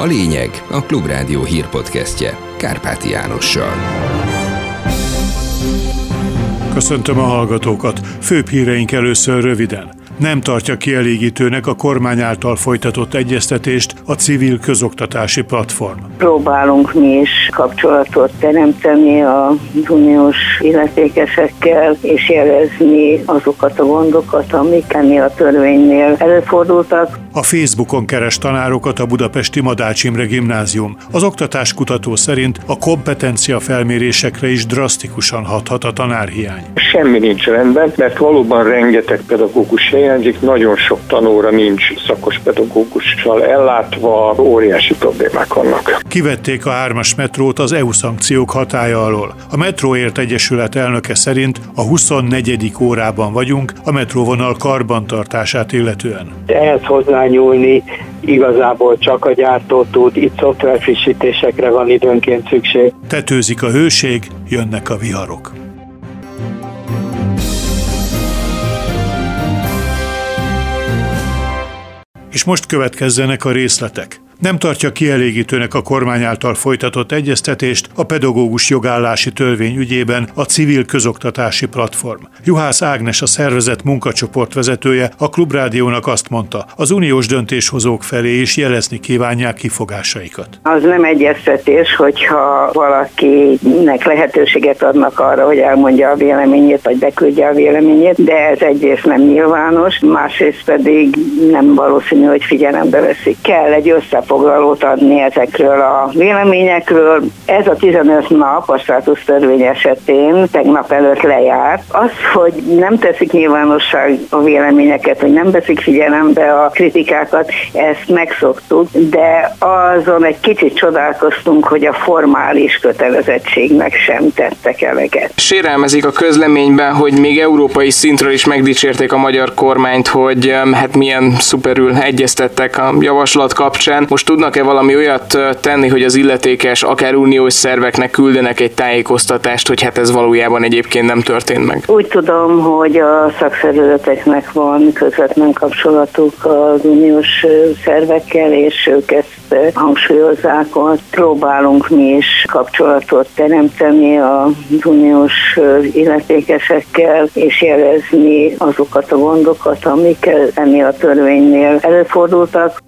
A lényeg a Klubrádió hírpodcastje Kárpáti Jánossal. Köszöntöm a hallgatókat. Főbb híreink először röviden nem tartja kielégítőnek a kormány által folytatott egyeztetést a civil közoktatási platform. Próbálunk mi is kapcsolatot teremteni a uniós illetékesekkel, és jelezni azokat a gondokat, amik ennél a törvénynél előfordultak. A Facebookon keres tanárokat a Budapesti Madács Imre Gimnázium. Az oktatáskutató szerint a kompetencia felmérésekre is drasztikusan hathat a tanárhiány. Semmi nincs rendben, mert valóban rengeteg pedagógus hiányzik, nagyon sok tanóra nincs szakos pedagógussal ellátva, óriási problémák vannak. Kivették a hármas metrót az EU szankciók hatája alól. A Metróért Egyesület elnöke szerint a 24. órában vagyunk a metróvonal karbantartását illetően. Ehhez hozzányúlni igazából csak a gyártó tud, itt szoftverfrissítésekre van időnként szükség. Tetőzik a hőség, jönnek a viharok. És most következzenek a részletek nem tartja kielégítőnek a kormány által folytatott egyeztetést a pedagógus jogállási törvény ügyében a civil közoktatási platform. Juhász Ágnes a szervezet munkacsoport vezetője a Klubrádiónak azt mondta, az uniós döntéshozók felé is jelezni kívánják kifogásaikat. Az nem egyeztetés, hogyha valakinek lehetőséget adnak arra, hogy elmondja a véleményét, vagy beküldje a véleményét, de ez egyrészt nem nyilvános, másrészt pedig nem valószínű, hogy figyelembe veszik. Kell egy össze összefoglalót adni ezekről a véleményekről. Ez a 15 nap a státusz törvény esetén tegnap előtt lejárt. Az, hogy nem teszik nyilvánosság a véleményeket, hogy nem veszik figyelembe a kritikákat, ezt megszoktuk, de azon egy kicsit csodálkoztunk, hogy a formális kötelezettségnek sem tettek eleget. Sérelmezik a közleményben, hogy még európai szintről is megdicsérték a magyar kormányt, hogy hát milyen szuperül egyeztettek a javaslat kapcsán. Most most tudnak-e valami olyat tenni, hogy az illetékes, akár uniós szerveknek küldenek egy tájékoztatást, hogy hát ez valójában egyébként nem történt meg? Úgy tudom, hogy a szakszervezeteknek van közvetlen kapcsolatuk az uniós szervekkel, és ők ezt hangsúlyozzák, hogy próbálunk mi is kapcsolatot teremteni az uniós illetékesekkel, és jelezni azokat a gondokat, amik ennél a törvénynél előfordultak.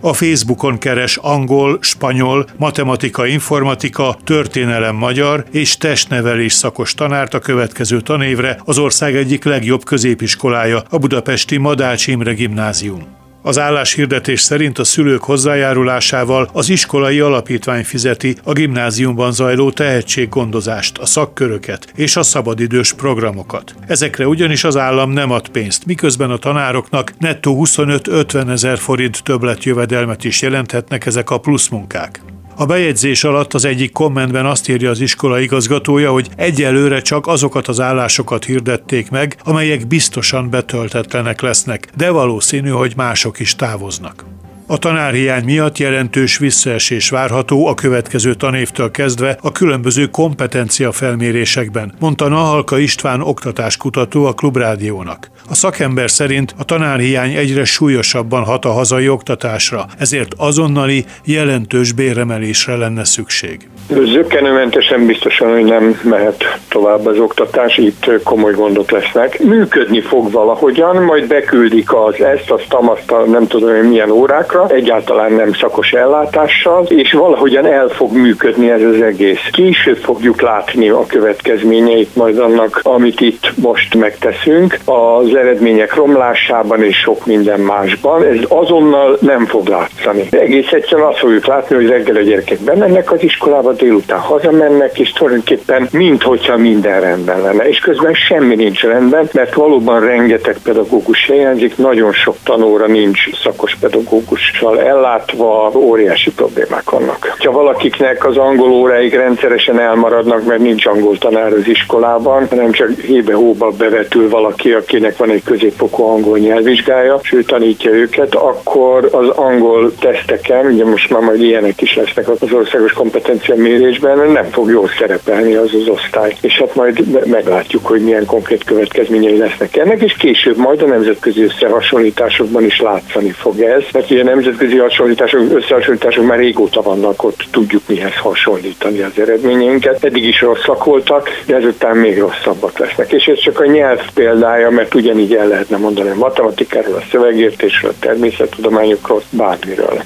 A Facebookon keres angol, spanyol, matematika, informatika, történelem magyar és testnevelés szakos tanárt a következő tanévre az ország egyik legjobb középiskolája, a budapesti Madács Imre Gimnázium. Az álláshirdetés szerint a szülők hozzájárulásával az iskolai alapítvány fizeti a gimnáziumban zajló tehetséggondozást, a szakköröket és a szabadidős programokat. Ezekre ugyanis az állam nem ad pénzt, miközben a tanároknak nettó 25-50 ezer forint többletjövedelmet is jelenthetnek ezek a pluszmunkák. A bejegyzés alatt az egyik kommentben azt írja az iskola igazgatója, hogy egyelőre csak azokat az állásokat hirdették meg, amelyek biztosan betöltetlenek lesznek, de valószínű, hogy mások is távoznak. A tanárhiány miatt jelentős visszaesés várható a következő tanévtől kezdve a különböző kompetencia felmérésekben, mondta Nahalka István oktatáskutató a Klubrádiónak. A szakember szerint a tanárhiány egyre súlyosabban hat a hazai oktatásra, ezért azonnali, jelentős béremelésre lenne szükség. Zökkenőmentesen biztosan, hogy nem mehet tovább az oktatás, itt komoly gondok lesznek. Működni fog valahogyan, majd beküldik az ezt, azt, azt, nem tudom, hogy milyen órákra, egyáltalán nem szakos ellátással, és valahogyan el fog működni ez az egész. Később fogjuk látni a következményeit majd annak, amit itt most megteszünk. Az eredmények romlásában és sok minden másban. Ez azonnal nem fog látszani. Egész egyszerűen azt fogjuk látni, hogy reggel a gyerekek bemennek az iskolába, délután hazamennek, és tulajdonképpen minthogyha minden rendben lenne. És közben semmi nincs rendben, mert valóban rengeteg pedagógus hiányzik, nagyon sok tanóra nincs szakos pedagógussal ellátva, óriási problémák vannak. Ha valakiknek az angol óráig rendszeresen elmaradnak, mert nincs angol tanár az iskolában, hanem csak hébe-hóba bevetül valaki, akinek van van egy középfokú angol nyelvvizsgája, ő tanítja őket, akkor az angol teszteken, ugye most már majd ilyenek is lesznek az országos kompetencia mérésben, nem fog jól szerepelni az az osztály. És hát majd meglátjuk, hogy milyen konkrét következményei lesznek ennek, és később majd a nemzetközi összehasonlításokban is látszani fog ez, mert ugye a nemzetközi hasonlítások, összehasonlítások már régóta vannak ott, tudjuk mihez hasonlítani az eredményeinket. Eddig is rosszak voltak, de ezután még rosszabbak lesznek. És ez csak a nyelv példája, mert ugyanígy el lehetne mondani a matematikáról, a szövegértésről, a természettudományokról, bármiről.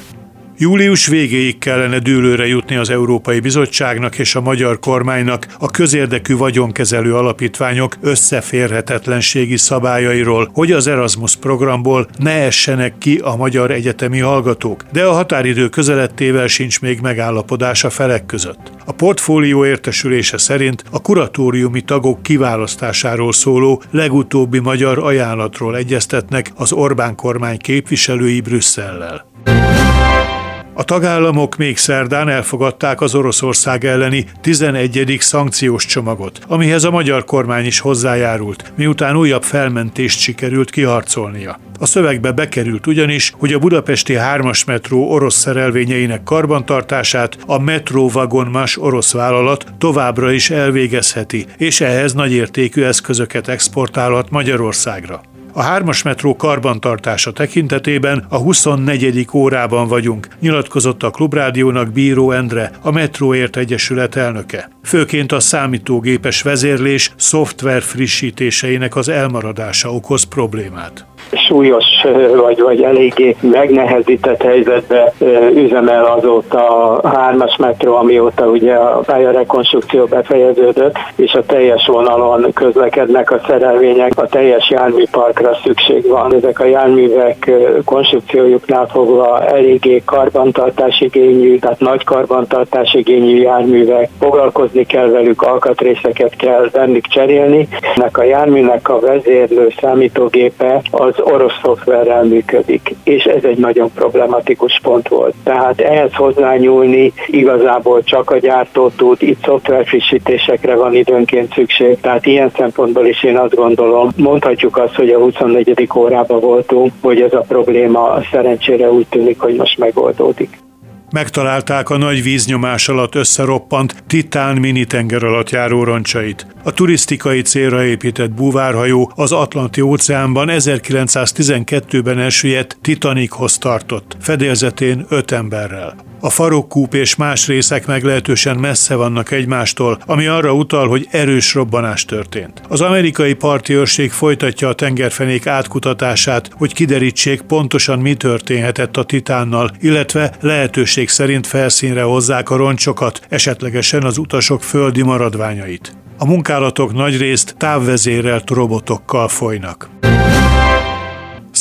Július végéig kellene dőlőre jutni az Európai Bizottságnak és a magyar kormánynak a közérdekű vagyonkezelő alapítványok összeférhetetlenségi szabályairól, hogy az Erasmus programból ne essenek ki a magyar egyetemi hallgatók, de a határidő közelettével sincs még megállapodás a felek között. A portfólió értesülése szerint a kuratóriumi tagok kiválasztásáról szóló legutóbbi magyar ajánlatról egyeztetnek az Orbán kormány képviselői Brüsszellel. A tagállamok még szerdán elfogadták az Oroszország elleni 11. szankciós csomagot, amihez a magyar kormány is hozzájárult, miután újabb felmentést sikerült kiharcolnia. A szövegbe bekerült ugyanis, hogy a budapesti 3-as metró orosz szerelvényeinek karbantartását a Metro Vagonmas orosz vállalat továbbra is elvégezheti, és ehhez nagyértékű eszközöket exportálhat Magyarországra. A hármas metró karbantartása tekintetében a 24. órában vagyunk, nyilatkozott a Klubrádiónak Bíró Endre, a Metróért Egyesület elnöke. Főként a számítógépes vezérlés szoftver frissítéseinek az elmaradása okoz problémát súlyos vagy, vagy eléggé megnehezített helyzetbe üzemel azóta a hármas metró, amióta ugye a pályarekonstrukció befejeződött, és a teljes vonalon közlekednek a szerelvények, a teljes járműparkra szükség van. Ezek a járművek konstrukciójuknál fogva eléggé karbantartásigényű, tehát nagy karbantartásigényű járművek, foglalkozni kell velük, alkatrészeket kell bennük cserélni. Ennek a járműnek a vezérlő számítógépe az orosz szoftverrel működik, és ez egy nagyon problematikus pont volt. Tehát ehhez hozzányúlni igazából csak a gyártó tud, itt szoftverfrissítésekre van időnként szükség, tehát ilyen szempontból is én azt gondolom, mondhatjuk azt, hogy a 24. órában voltunk, hogy ez a probléma szerencsére úgy tűnik, hogy most megoldódik. Megtalálták a nagy víznyomás alatt összeroppant titán mini tenger alatt járó roncsait. A turisztikai célra épített búvárhajó az Atlanti óceánban 1912-ben elsüllyedt Titanichoz tartott, fedélzetén öt emberrel. A farokkúp és más részek meglehetősen messze vannak egymástól, ami arra utal, hogy erős robbanás történt. Az amerikai parti őrség folytatja a tengerfenék átkutatását, hogy kiderítsék pontosan mi történhetett a titánnal, illetve lehetőség szerint felszínre hozzák a roncsokat, esetlegesen az utasok földi maradványait. A munkálatok nagyrészt távvezérelt robotokkal folynak.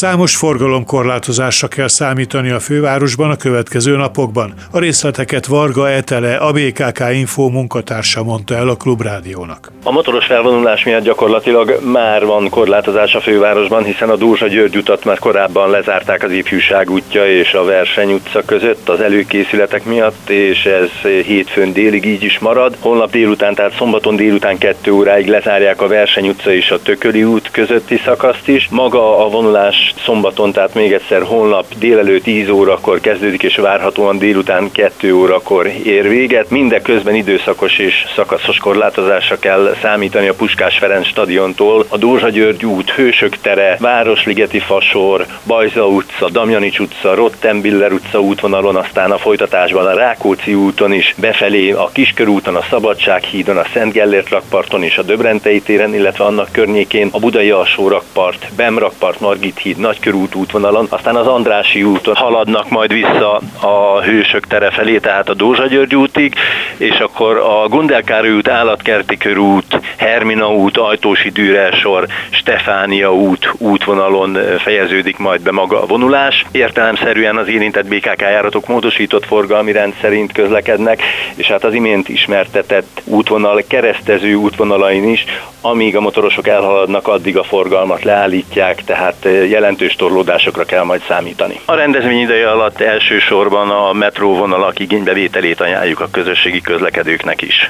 Számos forgalomkorlátozásra kell számítani a fővárosban a következő napokban. A részleteket Varga Etele, a BKK Info munkatársa mondta el a Klubrádiónak. A motoros felvonulás miatt gyakorlatilag már van korlátozás a fővárosban, hiszen a Dózsa György utat már korábban lezárták az ifjúság útja és a Verseny utca között az előkészületek miatt, és ez hétfőn délig így is marad. Holnap délután, tehát szombaton délután 2 óráig lezárják a Verseny utca és a Tököli út közötti szakaszt is. Maga a vonulás szombaton, tehát még egyszer holnap délelőtt 10 órakor kezdődik, és várhatóan délután 2 órakor ér véget. Mindeközben időszakos és szakaszos korlátozásra kell számítani a Puskás Ferenc stadiontól, a Dózsa György út, Hősök tere, Városligeti Fasor, Bajza utca, Damjanics utca, Rottenbiller utca útvonalon, aztán a folytatásban a Rákóczi úton is, befelé a Kiskörúton, a Szabadsághídon, a Szent Gellért rakparton és a Döbrentei téren, illetve annak környékén a Budai alsó rakpart, Bemrakpart, Margit híd, Nagykörút útvonalon, aztán az Andrási úton haladnak majd vissza a Hősök tere felé, tehát a Dózsa György útig, és akkor a Gundelkári út, Állatkerti körút, Hermina út, Ajtósi Dűrelsor, Stefánia út útvonalon fejeződik majd be maga a vonulás. Értelemszerűen az érintett BKK járatok módosított forgalmi rend szerint közlekednek, és hát az imént ismertetett útvonal keresztező útvonalain is, amíg a motorosok elhaladnak, addig a forgalmat leállítják, tehát jelentős torlódásokra kell majd számítani. A rendezvény ideje alatt elsősorban a metróvonalak igénybevételét ajánljuk a közösségi közlekedőknek is.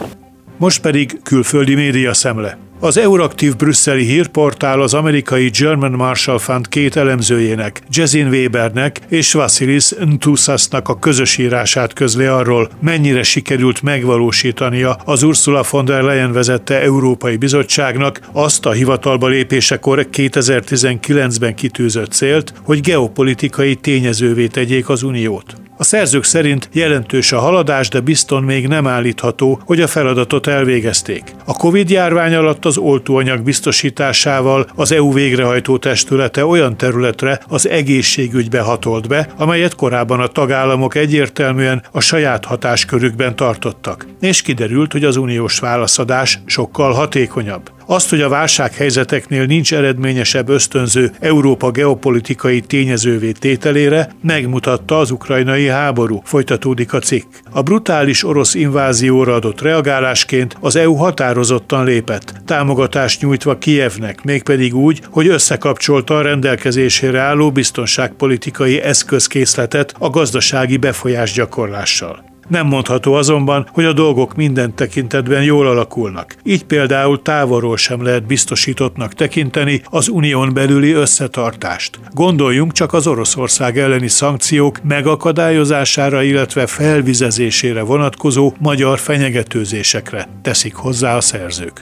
Most pedig külföldi média szemle. Az Euraktív brüsszeli hírportál az amerikai German Marshall Fund két elemzőjének, Jezin Webernek és Vasilis Ntusasnak a közös írását közli arról, mennyire sikerült megvalósítania az Ursula von der Leyen vezette Európai Bizottságnak azt a hivatalba lépésekor 2019-ben kitűzött célt, hogy geopolitikai tényezővé tegyék az Uniót. A szerzők szerint jelentős a haladás, de bizton még nem állítható, hogy a feladatot elvégezték. A Covid-járvány alatt az oltóanyag biztosításával az EU végrehajtó testülete olyan területre, az egészségügybe hatolt be, amelyet korábban a tagállamok egyértelműen a saját hatáskörükben tartottak. És kiderült, hogy az uniós válaszadás sokkal hatékonyabb. Azt, hogy a válsághelyzeteknél nincs eredményesebb ösztönző Európa geopolitikai tényezővé tételére, megmutatta az ukrajnai háború, folytatódik a cikk. A brutális orosz invázióra adott reagálásként az EU határozottan lépett, támogatást nyújtva Kijevnek, mégpedig úgy, hogy összekapcsolta a rendelkezésére álló biztonságpolitikai eszközkészletet a gazdasági befolyás gyakorlással. Nem mondható azonban, hogy a dolgok minden tekintetben jól alakulnak. Így például távolról sem lehet biztosítottnak tekinteni az unión belüli összetartást. Gondoljunk csak az Oroszország elleni szankciók megakadályozására, illetve felvizezésére vonatkozó magyar fenyegetőzésekre, teszik hozzá a szerzők.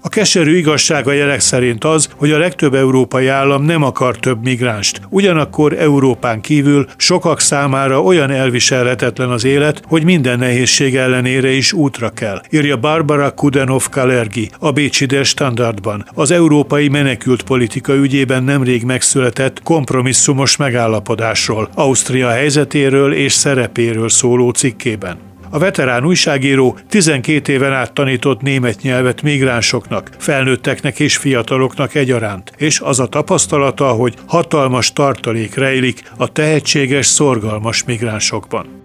A keserű igazság a jelek szerint az, hogy a legtöbb európai állam nem akar több migránst. Ugyanakkor Európán kívül sokak számára olyan elviselhetetlen az élet, hogy minden nehézség ellenére is útra kell, írja Barbara Kudenov-Kalergi a Bécsi Der Standardban, az európai menekült politika ügyében nemrég megszületett kompromisszumos megállapodásról, Ausztria helyzetéről és szerepéről szóló cikkében. A veterán újságíró 12 éven át tanított német nyelvet migránsoknak, felnőtteknek és fiataloknak egyaránt, és az a tapasztalata, hogy hatalmas tartalék rejlik a tehetséges, szorgalmas migránsokban.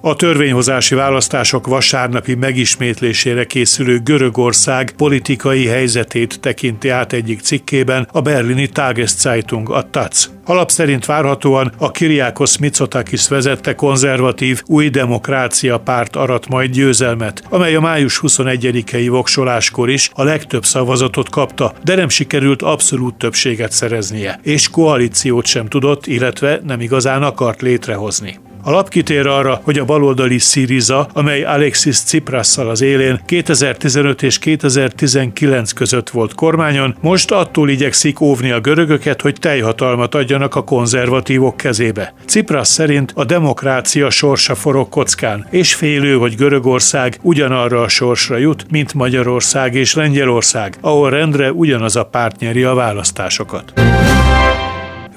A törvényhozási választások vasárnapi megismétlésére készülő Görögország politikai helyzetét tekinti át egyik cikkében a berlini Tageszeitung, a TAC. Alap szerint várhatóan a Kiriakos Mitsotakis vezette konzervatív új demokrácia párt arat majd győzelmet, amely a május 21-i voksoláskor is a legtöbb szavazatot kapta, de nem sikerült abszolút többséget szereznie, és koalíciót sem tudott, illetve nem igazán akart létrehozni. A lap kitér arra, hogy a baloldali Syriza, amely Alexis Tsiprasszal az élén 2015 és 2019 között volt kormányon, most attól igyekszik óvni a görögöket, hogy teljhatalmat adjanak a konzervatívok kezébe. Tsipras szerint a demokrácia sorsa forog kockán, és félő, hogy Görögország ugyanarra a sorsra jut, mint Magyarország és Lengyelország, ahol rendre ugyanaz a párt nyeri a választásokat.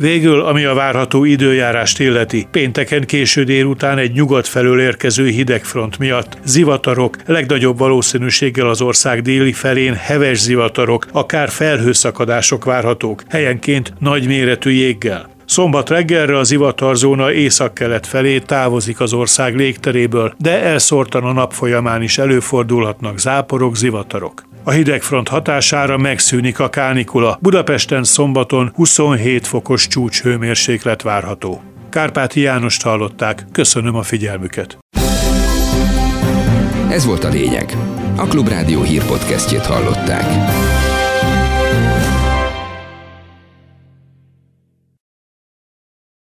Végül, ami a várható időjárást illeti, pénteken késő délután egy nyugat felől érkező hidegfront miatt zivatarok, legnagyobb valószínűséggel az ország déli felén heves zivatarok, akár felhőszakadások várhatók, helyenként nagyméretű jéggel. Szombat reggelre az ivatarzóna északkelet felé távozik az ország légteréből, de elszórtan a nap folyamán is előfordulhatnak záporok, zivatarok. A hidegfront hatására megszűnik a kánikula. Budapesten szombaton 27 fokos csúcshőmérséklet várható. Kárpáti Jánost hallották, köszönöm a figyelmüket. Ez volt a lényeg. A Klubrádió hírpodcastjét hallották.